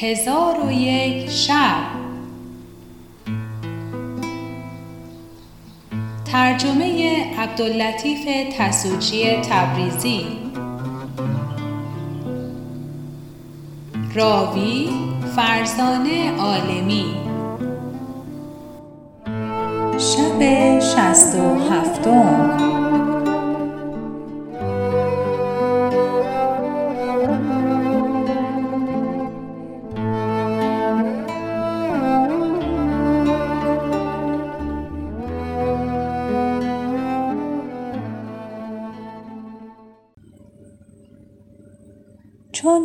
هزار و یک شب. ترجمه عبداللطیف تسوچی تبریزی. راوی فرزانه عالمی. شب شست و هفتم.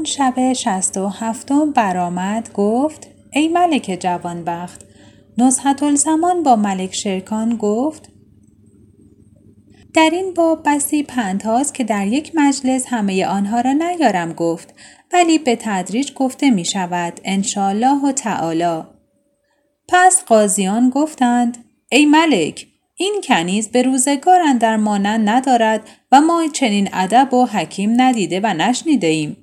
چون شب شست و هفتم برآمد گفت ای ملک جوانبخت نزهت الزمان با ملک شرکان گفت در این باب بسی پند که در یک مجلس همه آنها را نیارم گفت ولی به تدریج گفته می شود انشالله و تعالی پس قاضیان گفتند ای ملک این کنیز به روزگار در مانند ندارد و ما چنین ادب و حکیم ندیده و نشنیده ایم.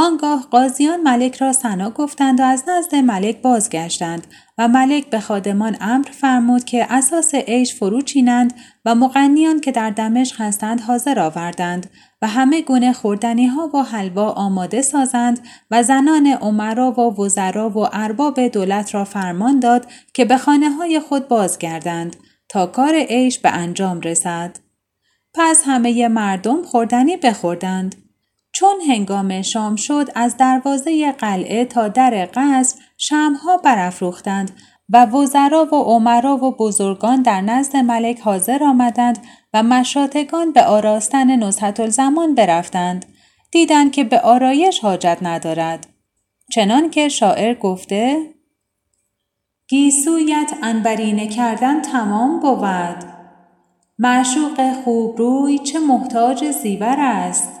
آنگاه قاضیان ملک را سنا گفتند و از نزد ملک بازگشتند و ملک به خادمان امر فرمود که اساس عیش فرو چینند و مغنیان که در دمشق هستند حاضر آوردند و همه گونه خوردنی ها و حلوا آماده سازند و زنان عمرا و وزرا و ارباب دولت را فرمان داد که به خانه های خود بازگردند تا کار عیش به انجام رسد. پس همه مردم خوردنی بخوردند. چون هنگام شام شد از دروازه قلعه تا در قصر شمها برافروختند و وزرا و عمرا و بزرگان در نزد ملک حاضر آمدند و مشاتگان به آراستن نزهت الزمان برفتند. دیدند که به آرایش حاجت ندارد. چنان که شاعر گفته گیسویت انبرینه کردن تمام بود. معشوق خوب روی چه محتاج زیور است؟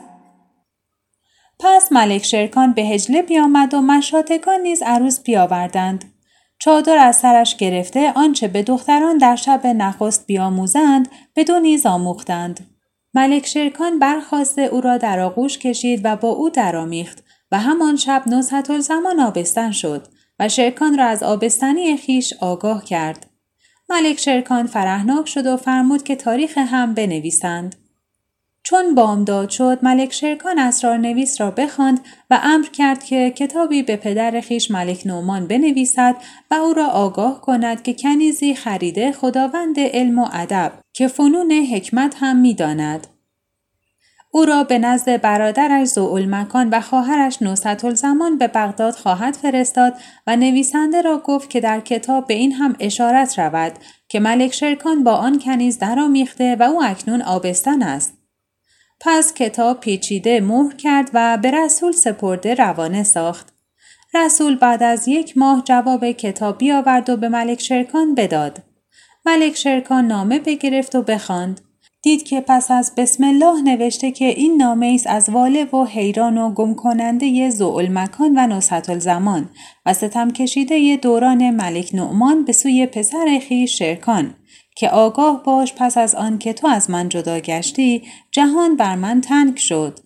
پس ملک شرکان به هجله بیامد و مشاتگان نیز عروس بیاوردند. چادر از سرش گرفته آنچه به دختران در شب نخست بیاموزند به دو نیز آموختند. ملک شرکان برخواسته او را در آغوش کشید و با او درآمیخت و همان شب نزهت الزمان آبستن شد و شرکان را از آبستنی خیش آگاه کرد. ملک شرکان فرهناک شد و فرمود که تاریخ هم بنویسند. چون بامداد شد ملک شرکان اسرار نویس را بخواند و امر کرد که کتابی به پدر خیش ملک نومان بنویسد و او را آگاه کند که کنیزی خریده خداوند علم و ادب که فنون حکمت هم می‌داند. او را به نزد برادرش مکان و خواهرش نوست الزمان به بغداد خواهد فرستاد و نویسنده را گفت که در کتاب به این هم اشارت رود که ملک شرکان با آن کنیز درآمیخته و او اکنون آبستن است. پس کتاب پیچیده مهر کرد و به رسول سپرده روانه ساخت. رسول بعد از یک ماه جواب کتاب بیاورد و به ملک شرکان بداد. ملک شرکان نامه بگرفت و بخواند. دید که پس از بسم الله نوشته که این نامه است از واله و حیران و گم کننده مکان و نصحت الزمان و ستم کشیده دوران ملک نعمان به سوی پسر خیش شرکان که آگاه باش پس از آن که تو از من جدا گشتی جهان بر من تنگ شد.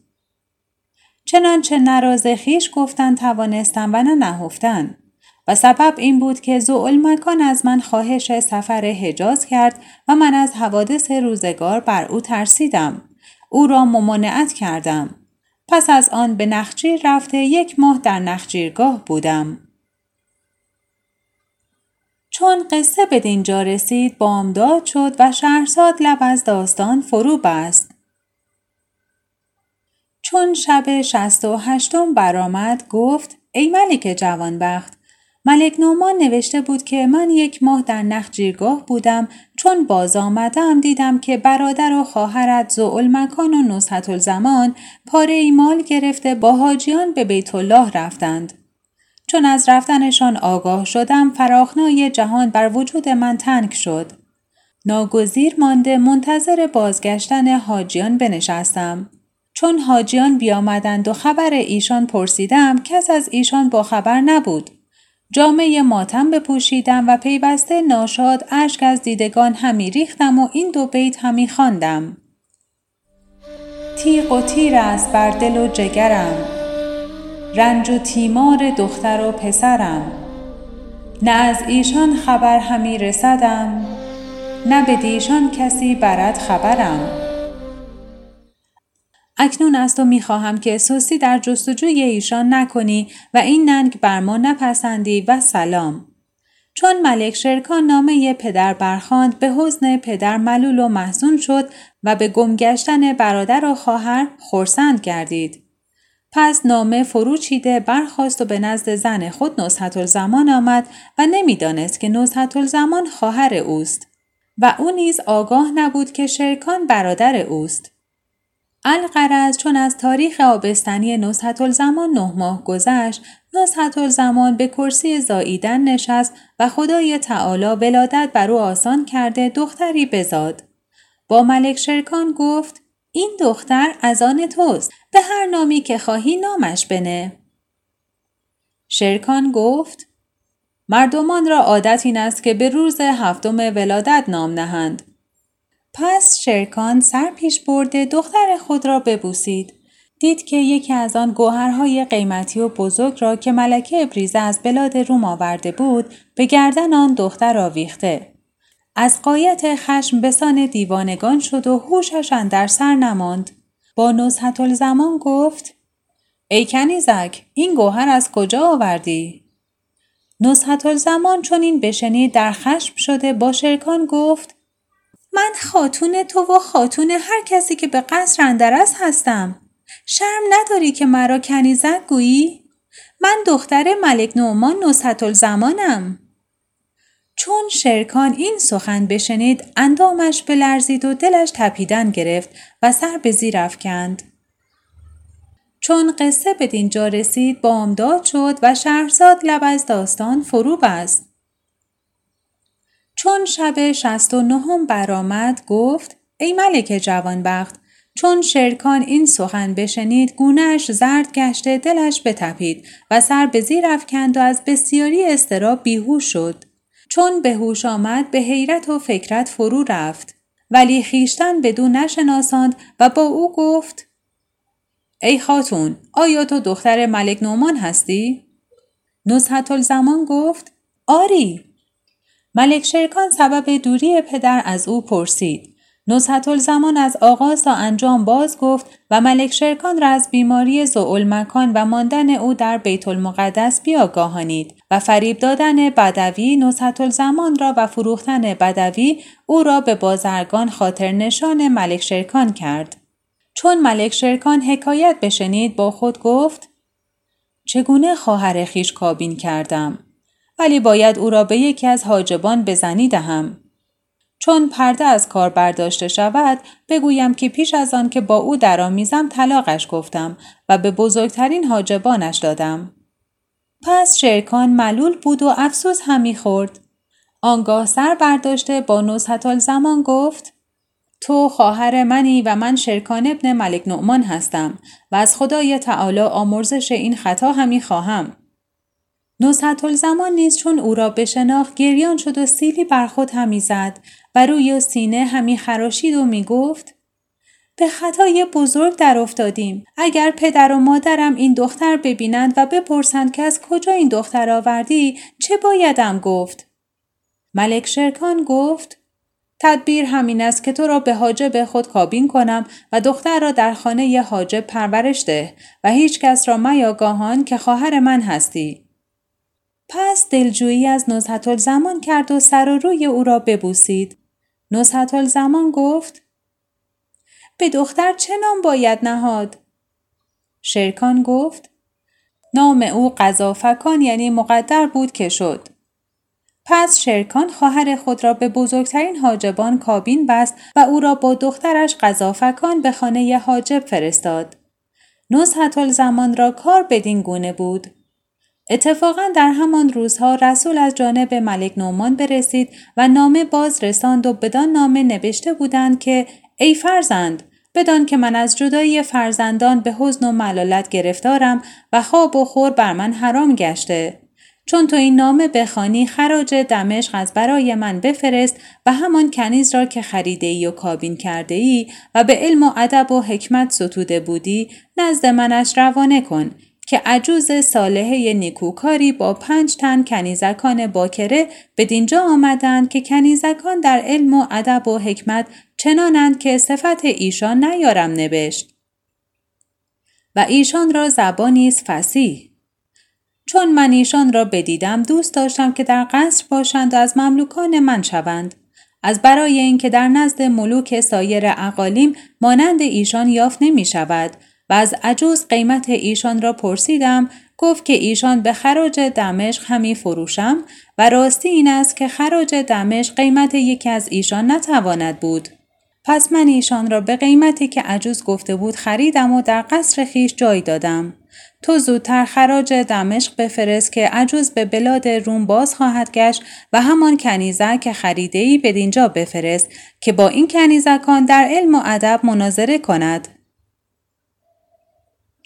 چنانچه نراز خیش گفتن توانستم و نه نهفتن و سبب این بود که مکان از من خواهش سفر حجاز کرد و من از حوادث روزگار بر او ترسیدم. او را ممانعت کردم. پس از آن به نخجیر رفته یک ماه در نخجیرگاه بودم. چون قصه به دینجا رسید بامداد شد و شهرزاد لب از داستان فرو بست. چون شب شست و هشتم برآمد گفت ای ملک جوانبخت ملک نومان نوشته بود که من یک ماه در نخجیرگاه بودم چون باز آمدم دیدم که برادر و خواهرت زعلمکان و نصحت الزمان پاره ای مال گرفته با حاجیان به بیت الله رفتند. چون از رفتنشان آگاه شدم فراخنای جهان بر وجود من تنگ شد. ناگزیر مانده منتظر بازگشتن حاجیان بنشستم. چون حاجیان بیامدند و خبر ایشان پرسیدم کس از ایشان با خبر نبود. جامعه ماتم بپوشیدم و پیوسته ناشاد اشک از دیدگان همی ریختم و این دو بیت همی خواندم. تیغ و تیر است بر دل و جگرم رنج و تیمار دختر و پسرم. نه از ایشان خبر همی رسدم نه به دیشان کسی برد خبرم. اکنون از تو می‌خواهم که سوسی در جستجوی ایشان نکنی و این ننگ بر ما نپسندی و سلام. چون ملک شرکان نامه پدر برخاند به حزن پدر ملول و محزون شد و به گمگشتن برادر و خواهر خورسند گردید. پس نامه فرو چیده برخواست و به نزد زن خود نصحت زمان آمد و نمی‌دانست که نصحت زمان خواهر اوست و او نیز آگاه نبود که شرکان برادر اوست. القرز چون از تاریخ آبستنی نصحت زمان نه ماه گذشت نصحت زمان به کرسی زاییدن نشست و خدای تعالی ولادت بر او آسان کرده دختری بزاد. با ملک شرکان گفت این دختر از آن توست به هر نامی که خواهی نامش بنه. شرکان گفت مردمان را عادت این است که به روز هفتم ولادت نام نهند. پس شرکان سر پیش برده دختر خود را ببوسید. دید که یکی از آن گوهرهای قیمتی و بزرگ را که ملکه ابریزه از بلاد روم آورده بود به گردن آن دختر آویخته. از قایت خشم بسان دیوانگان شد و هوشش در سر نماند. با نزحت زمان گفت ای کنیزک این گوهر از کجا آوردی؟ نزحت زمان چون این بشنید در خشم شده با شرکان گفت من خاتون تو و خاتون هر کسی که به قصر اندرس هستم. شرم نداری که مرا کنیزک گویی؟ من دختر ملک نومان نصحت زمانم. چون شرکان این سخن بشنید اندامش بلرزید و دلش تپیدن گرفت و سر به زیر افکند. چون قصه به دینجا رسید بامداد شد و شهرزاد لب از داستان فرو بست. چون شب شست و نهم برآمد گفت ای ملک جوانبخت چون شرکان این سخن بشنید گونهش زرد گشته دلش بتپید و سر به زیر افکند و از بسیاری استراب بیهوش شد. چون به هوش آمد به حیرت و فکرت فرو رفت. ولی خیشتن بدو نشناساند و با او گفت ای خاتون آیا تو دختر ملک نومان هستی؟ نزحت زمان گفت آری. ملک شرکان سبب دوری پدر از او پرسید. نصحت زمان از آغاز تا انجام باز گفت و ملک شرکان را از بیماری مکان و ماندن او در بیت المقدس بیاگاهانید و فریب دادن بدوی نصحت زمان را و فروختن بدوی او را به بازرگان خاطر نشان ملک شرکان کرد. چون ملک شرکان حکایت بشنید با خود گفت چگونه خواهر خیش کابین کردم ولی باید او را به یکی از حاجبان بزنی دهم چون پرده از کار برداشته شود بگویم که پیش از آن که با او درآمیزم طلاقش گفتم و به بزرگترین حاجبانش دادم. پس شرکان ملول بود و افسوس همی خورد. آنگاه سر برداشته با نزحت زمان گفت تو خواهر منی و من شرکان ابن ملک نعمان هستم و از خدای تعالی آمرزش این خطا همی خواهم. نصحت زمان نیز چون او را بشناخت گریان شد و سیلی بر خود همی زد و روی و سینه همی خراشید و می گفت به خطای بزرگ در افتادیم. اگر پدر و مادرم این دختر ببینند و بپرسند که از کجا این دختر آوردی چه بایدم گفت؟ ملک شرکان گفت تدبیر همین است که تو را به حاجب خود کابین کنم و دختر را در خانه ی حاجب پرورش ده و هیچ کس را میاگاهان که خواهر من هستی. پس دلجویی از نزحت زمان کرد و سر و روی او را ببوسید. نزحت زمان گفت به دختر چه نام باید نهاد؟ شرکان گفت نام او قضافکان یعنی مقدر بود که شد. پس شرکان خواهر خود را به بزرگترین حاجبان کابین بست و او را با دخترش قضافکان به خانه ی حاجب فرستاد. نزحت زمان را کار بدین گونه بود. اتفاقا در همان روزها رسول از جانب ملک نومان برسید و نامه باز رساند و بدان نامه نوشته بودند که ای فرزند بدان که من از جدایی فرزندان به حزن و ملالت گرفتارم و خواب و خور بر من حرام گشته. چون تو این نامه بخوانی خراج دمشق از برای من بفرست و همان کنیز را که خریده ای و کابین کرده ای و به علم و ادب و حکمت ستوده بودی نزد منش روانه کن. که عجوز صالحه نیکوکاری با پنج تن کنیزکان باکره به دینجا آمدند که کنیزکان در علم و ادب و حکمت چنانند که صفت ایشان نیارم نوشت و ایشان را زبانی فسیح چون من ایشان را بدیدم دوست داشتم که در قصر باشند و از مملوکان من شوند. از برای اینکه در نزد ملوک سایر اقالیم مانند ایشان یافت نمی شود و از عجوز قیمت ایشان را پرسیدم گفت که ایشان به خراج دمشق همی فروشم و راستی این است که خراج دمشق قیمت یکی از ایشان نتواند بود. پس من ایشان را به قیمتی که عجوز گفته بود خریدم و در قصر خیش جای دادم. تو زودتر خراج دمشق بفرست که عجوز به بلاد روم باز خواهد گشت و همان کنیزه که خریده ای به دینجا بفرست که با این کنیزکان در علم و ادب مناظره کند.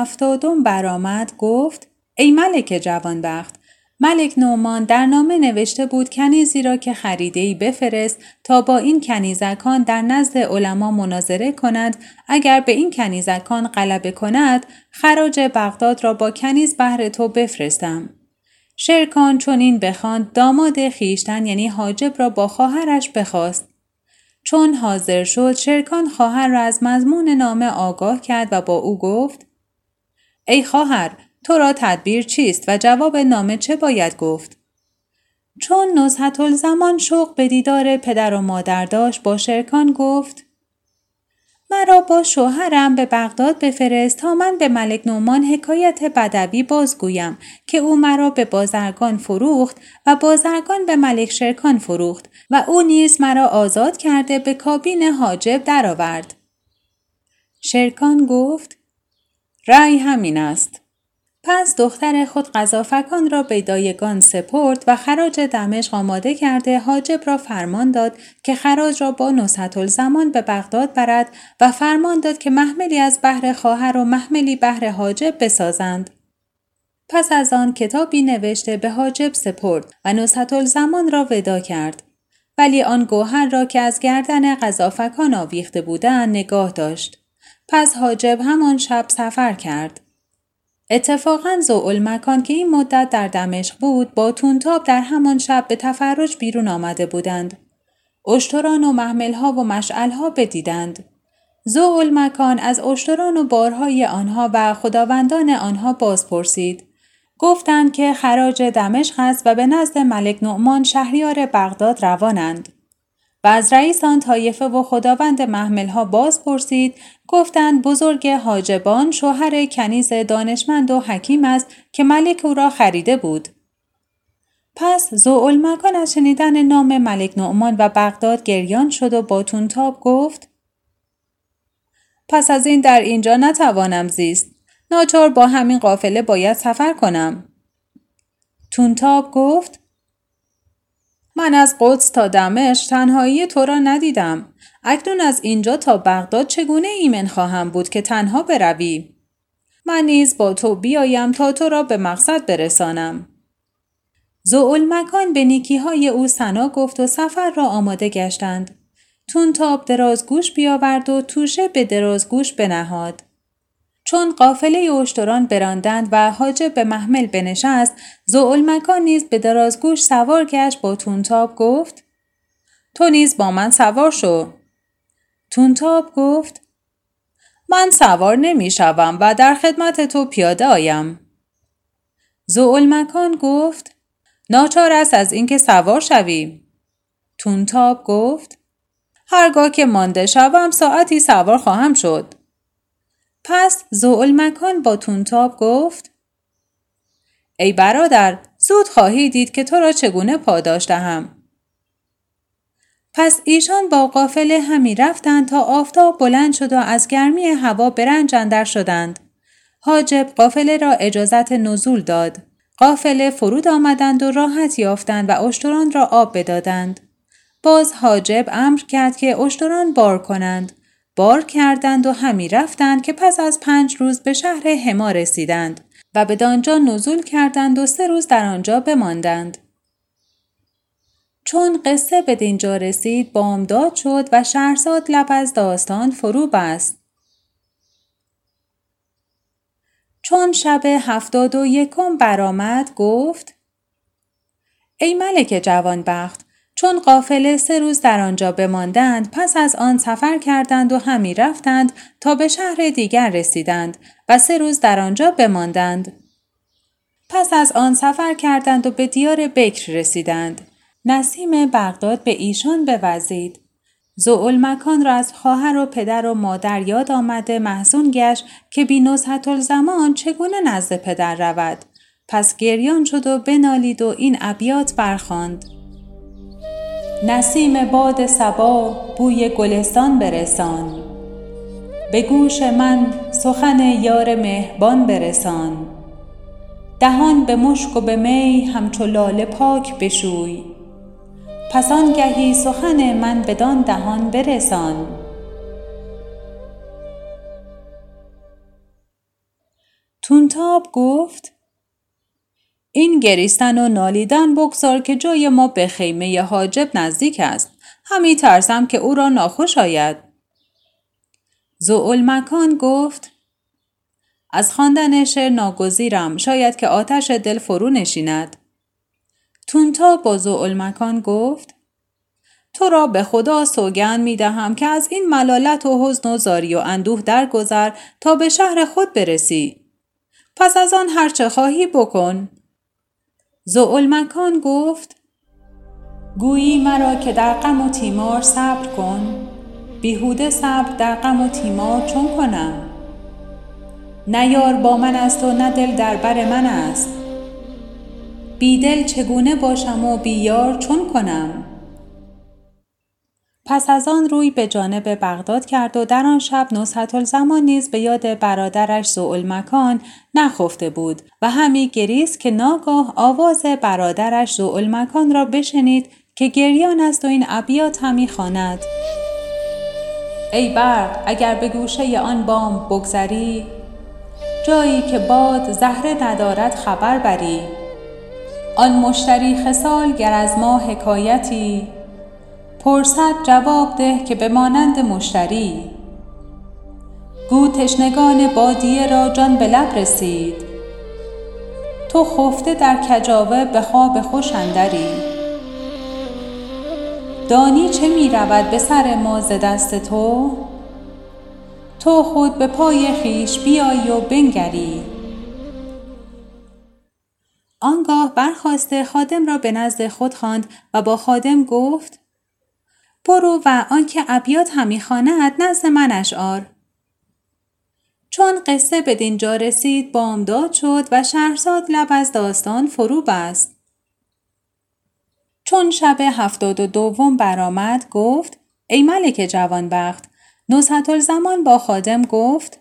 هفتادم برآمد گفت ای ملک جوانبخت ملک نومان در نامه نوشته بود کنیزی را که خریده ای بفرست تا با این کنیزکان در نزد علما مناظره کند اگر به این کنیزکان غلبه کند خراج بغداد را با کنیز بهر تو بفرستم. شرکان چون این بخواند داماد خیشتن یعنی حاجب را با خواهرش بخواست. چون حاضر شد شرکان خواهر را از مضمون نامه آگاه کرد و با او گفت ای خواهر تو را تدبیر چیست و جواب نامه چه باید گفت چون نزهت الزمان شوق به دیدار پدر و مادر داشت با شرکان گفت مرا با شوهرم به بغداد بفرست تا من به ملک نومان حکایت بدوی بازگویم که او مرا به بازرگان فروخت و بازرگان به ملک شرکان فروخت و او نیز مرا آزاد کرده به کابین حاجب درآورد. شرکان گفت رأی همین است. پس دختر خود قذافکان را به دایگان سپرد و خراج دمشق آماده کرده حاجب را فرمان داد که خراج را با نصحت زمان به بغداد برد و فرمان داد که محملی از بحر خواهر و محملی بهر حاجب بسازند. پس از آن کتابی نوشته به حاجب سپرد و نصحت زمان را ودا کرد. ولی آن گوهر را که از گردن قذافکان آویخته بودند نگاه داشت. پس حاجب همان شب سفر کرد. اتفاقا مکان که این مدت در دمشق بود با تونتاب در همان شب به تفرج بیرون آمده بودند. اشتران و محملها و مشعلها بدیدند. مکان از اشتران و بارهای آنها و خداوندان آنها باز پرسید. گفتند که خراج دمشق است و به نزد ملک نعمان شهریار بغداد روانند. و از رئیس آن طایفه و خداوند محملها باز پرسید گفتند بزرگ حاجبان شوهر کنیز دانشمند و حکیم است که ملک او را خریده بود. پس مکان از شنیدن نام ملک نعمان و بغداد گریان شد و با تونتاب گفت پس از این در اینجا نتوانم زیست. ناچار با همین قافله باید سفر کنم. تونتاب گفت من از قدس تا دمشق تنهایی تو را ندیدم. اکنون از اینجا تا بغداد چگونه ایمن خواهم بود که تنها بروی؟ من نیز با تو بیایم تا تو را به مقصد برسانم. مکان به نیکی های او سنا گفت و سفر را آماده گشتند. تاب درازگوش بیاورد و توشه به درازگوش بنهاد. چون قافله اشتران براندند و حاجب به محمل بنشست مکان نیز به درازگوش سوار گشت با تونتاب گفت تو نیز با من سوار شو. تونتاب گفت من سوار نمی شوم و در خدمت تو پیاده آیم. مکان گفت ناچار است از اینکه سوار شویم تونتاب گفت هرگاه که مانده شوم ساعتی سوار خواهم شد. پس مکان با تونتاب گفت ای برادر زود خواهی دید که تو را چگونه پاداش دهم. پس ایشان با قافله همی رفتند تا آفتاب بلند شد و از گرمی هوا برنج اندر شدند. حاجب قافله را اجازت نزول داد. قافله فرود آمدند و راحت یافتند و اشتران را آب بدادند. باز حاجب امر کرد که اشتران بار کنند. بار کردند و همی رفتند که پس از پنج روز به شهر هما رسیدند و به دانجا نزول کردند و سه روز در آنجا بماندند. چون قصه به دینجا رسید بامداد شد و شهرزاد لب از داستان فرو بست. چون شب هفتاد و یکم برآمد گفت ای ملک جوانبخت چون قافله سه روز در آنجا بماندند پس از آن سفر کردند و همی رفتند تا به شهر دیگر رسیدند و سه روز در آنجا بماندند. پس از آن سفر کردند و به دیار بکر رسیدند. نسیم بغداد به ایشان بوزید. زعول مکان را از خواهر و پدر و مادر یاد آمده محزون گشت که بی زمان چگونه نزد پدر رود. پس گریان شد و بنالید و این ابیات برخواند. نسیم باد سبا بوی گلستان برسان. به گوش من سخن یار مهبان برسان. دهان به مشک و به می همچو لاله پاک بشوی. پس آنگهی سخن من بدان دهان برسان. تونتاب گفت این گریستن و نالیدن بگذار که جای ما به خیمه حاجب نزدیک است. همی ترسم که او را ناخوش آید. زعول مکان گفت از خواندن شعر ناگزیرم شاید که آتش دل فرو نشیند. تونتا با زعول مکان گفت تو را به خدا سوگن می دهم که از این ملالت و حزن و زاری و اندوه درگذر تا به شهر خود برسی. پس از آن هرچه خواهی بکن. مکان گفت گویی مرا که در غم و تیمار صبر کن بیهوده صبر در غم و تیمار چون کنم؟ نه یار با من است و نه دل در بر من است. بیدل چگونه باشم و بیار چون کنم؟ پس از آن روی به جانب بغداد کرد و در آن شب نصحت الزمان نیز به یاد برادرش زعل مکان نخفته بود و همی گریست که ناگاه آواز برادرش زعل مکان را بشنید که گریان است و این ابیات همی خواند. ای برق اگر به گوشه آن بام بگذری جایی که باد زهره ندارد خبر بری. آن مشتری خسال گر از ما حکایتی پرسد جواب ده که به مانند مشتری. گو تشنگان بادیه را جان به لب رسید. تو خفته در کجاوه به خواب خوش اندری. دانی چه می رود به سر ما ز دست تو؟ تو خود به پای خیش بیایی و بنگری. آنگاه برخواسته خادم را به نزد خود خواند و با خادم گفت برو و آنکه ابیات همی خواند نزد من اشعار. چون قصه به دینجا رسید بامداد شد و شهرزاد لب از داستان فرو بست. چون شب هفتاد و دوم برآمد گفت ای ملک جوانبخت نزهت زمان با خادم گفت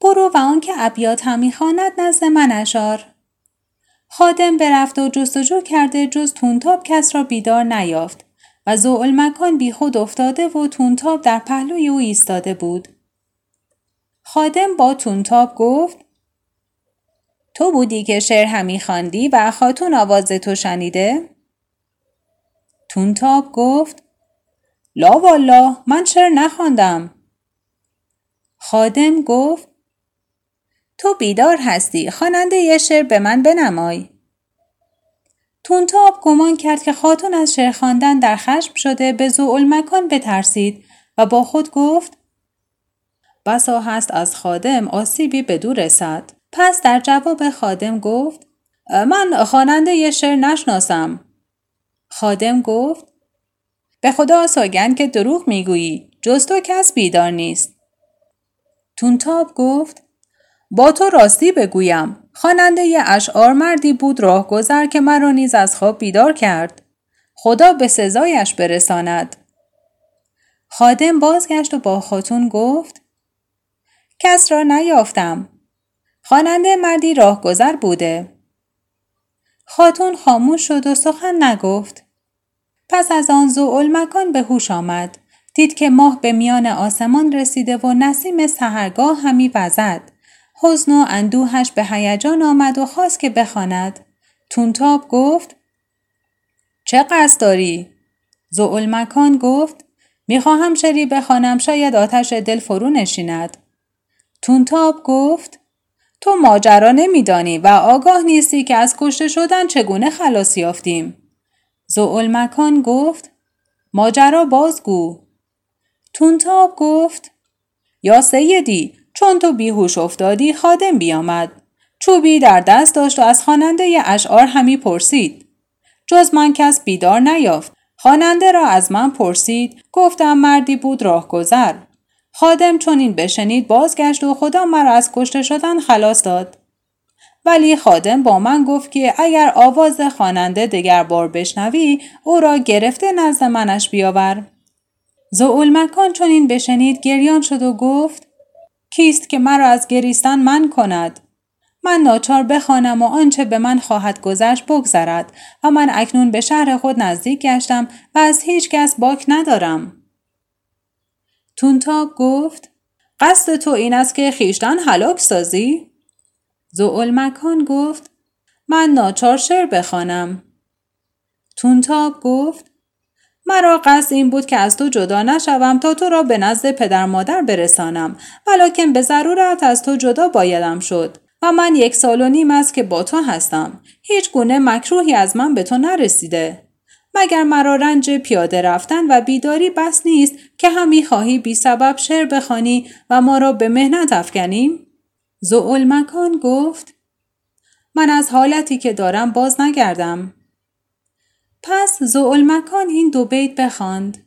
برو و آنکه ابیات همی خواند نزد من اشار خادم برفت و جستجو کرده جز تونتاب کس را بیدار نیافت. و بی خود افتاده و تونتاب در پهلوی او ایستاده بود. خادم با تونتاب گفت تو بودی که شعر همی خواندی و خاتون آواز تو شنیده؟ تونتاب گفت لا والا من شعر نخواندم. خادم گفت تو بیدار هستی خواننده یه شعر به من بنمای. تونتاب گمان کرد که خاتون از شعر خواندن در خشم شده به مکان بترسید و با خود گفت بسا هست از خادم آسیبی به دور رسد. پس در جواب خادم گفت من خواننده یه شعر نشناسم. خادم گفت به خدا سوگند که دروغ می‌گویی جز تو کس بیدار نیست. تونتاب گفت با تو راستی بگویم. خواننده اشعار مردی بود راهگذر که مرا نیز از خواب بیدار کرد. خدا به سزایش برساند. خادم بازگشت و با خاتون گفت کس را نیافتم. خواننده مردی راهگذر بوده. خاتون خاموش شد و سخن نگفت. پس از آن مکان به هوش آمد. دید که ماه به میان آسمان رسیده و نسیم سهرگاه همی وزد. حزن و اندوهش به هیجان آمد و خواست که بخواند. تونتاب گفت چه قصد داری؟ مکان گفت می‌خواهم شری بخوانم شاید آتش دل فرو نشیند. تونتاب گفت تو ماجرا نمیدانی و آگاه نیستی که از کشته شدن چگونه خلاص یافتیم. مکان گفت ماجرا بازگو. تونتاب گفت یا سیدی چون تو بیهوش افتادی خادم بیامد. چوبی در دست داشت و از خواننده اشعار همی پرسید. جز من کس بیدار نیافت. خواننده را از من پرسید گفتم مردی بود راهگذر. خادم چون این بشنید بازگشت و خدا مرا از کشته شدن خلاص داد. ولی خادم با من گفت که اگر آواز خواننده دگر بار بشنوی او را گرفته نزد منش بیاور. مکان چون این بشنید گریان شد و گفت کیست که مرا از گریستن من کند من ناچار بخوانم و آنچه به من خواهد گذشت بگذرد و من اکنون به شهر خود نزدیک گشتم و از هیچ کس باک ندارم. تونتاب گفت قصد تو این است که خیشتن حلاک سازی؟ مکان گفت من ناچار شعر بخوانم. تونتاب گفت مرا قصد این بود که از تو جدا نشوم تا تو را به نزد پدر مادر برسانم ولیکن به ضرورت از تو جدا بایدم شد و من یک سال و نیم است که با تو هستم. هیچ گونه مکروهی از من به تو نرسیده. مگر مرا رنج پیاده رفتن و بیداری بس نیست که همی خواهی بی سبب شعر بخوانی و ما را به مهنت افکنیم؟ مکان گفت من از حالتی که دارم باز نگردم. پس مکان این دو بیت بخواند.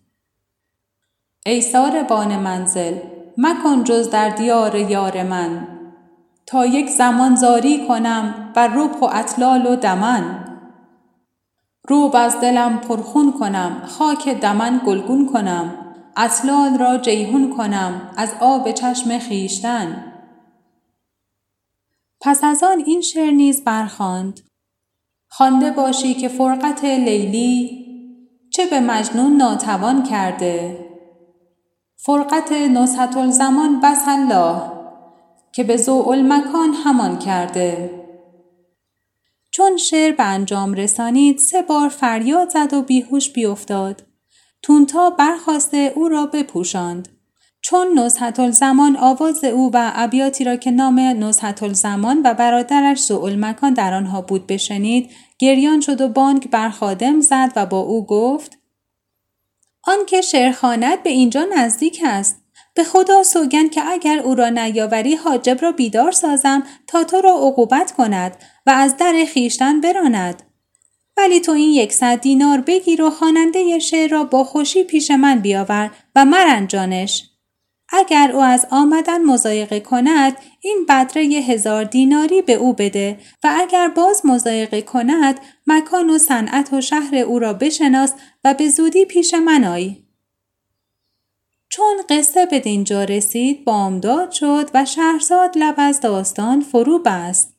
ای بان منزل مکن جز در دیار یار من. تا یک زمان زاری کنم بر روح و اطلال و دمن. روب از دلم پرخون کنم خاک دمن گلگون کنم. اطلال را جیهون کنم از آب چشم خیشتن پس از آن این شعر نیز برخواند. خوانده باشی که فرقت لیلی چه به مجنون ناتوان کرده. فرقت نصحت الزمان بس الله که به زوء مکان همان کرده. چون شعر به انجام رسانید سه بار فریاد زد و بیهوش بیافتاد. تونتا برخواسته او را بپوشاند. چون نزحت الزمان آواز او و ابیاتی را که نام نزحت الزمان و برادرش زوء مکان در آنها بود بشنید گریان شد و بانک بر خادم زد و با او گفت آن که شعرخانت به اینجا نزدیک است. به خدا سوگند که اگر او را نیاوری حاجب را بیدار سازم تا تو را عقوبت کند و از در خیشتن براند. ولی تو این یکصد دینار بگیر و خواننده شعر را با خوشی پیش من بیاور و مرنجانش اگر او از آمدن مزایقه کند این بدره هزار دیناری به او بده و اگر باز مزایقه کند مکان و صنعت و شهر او را بشناس و به زودی پیش من آی. چون قصه به دینجا رسید بامداد شد و شهرزاد لب از داستان فرو بست.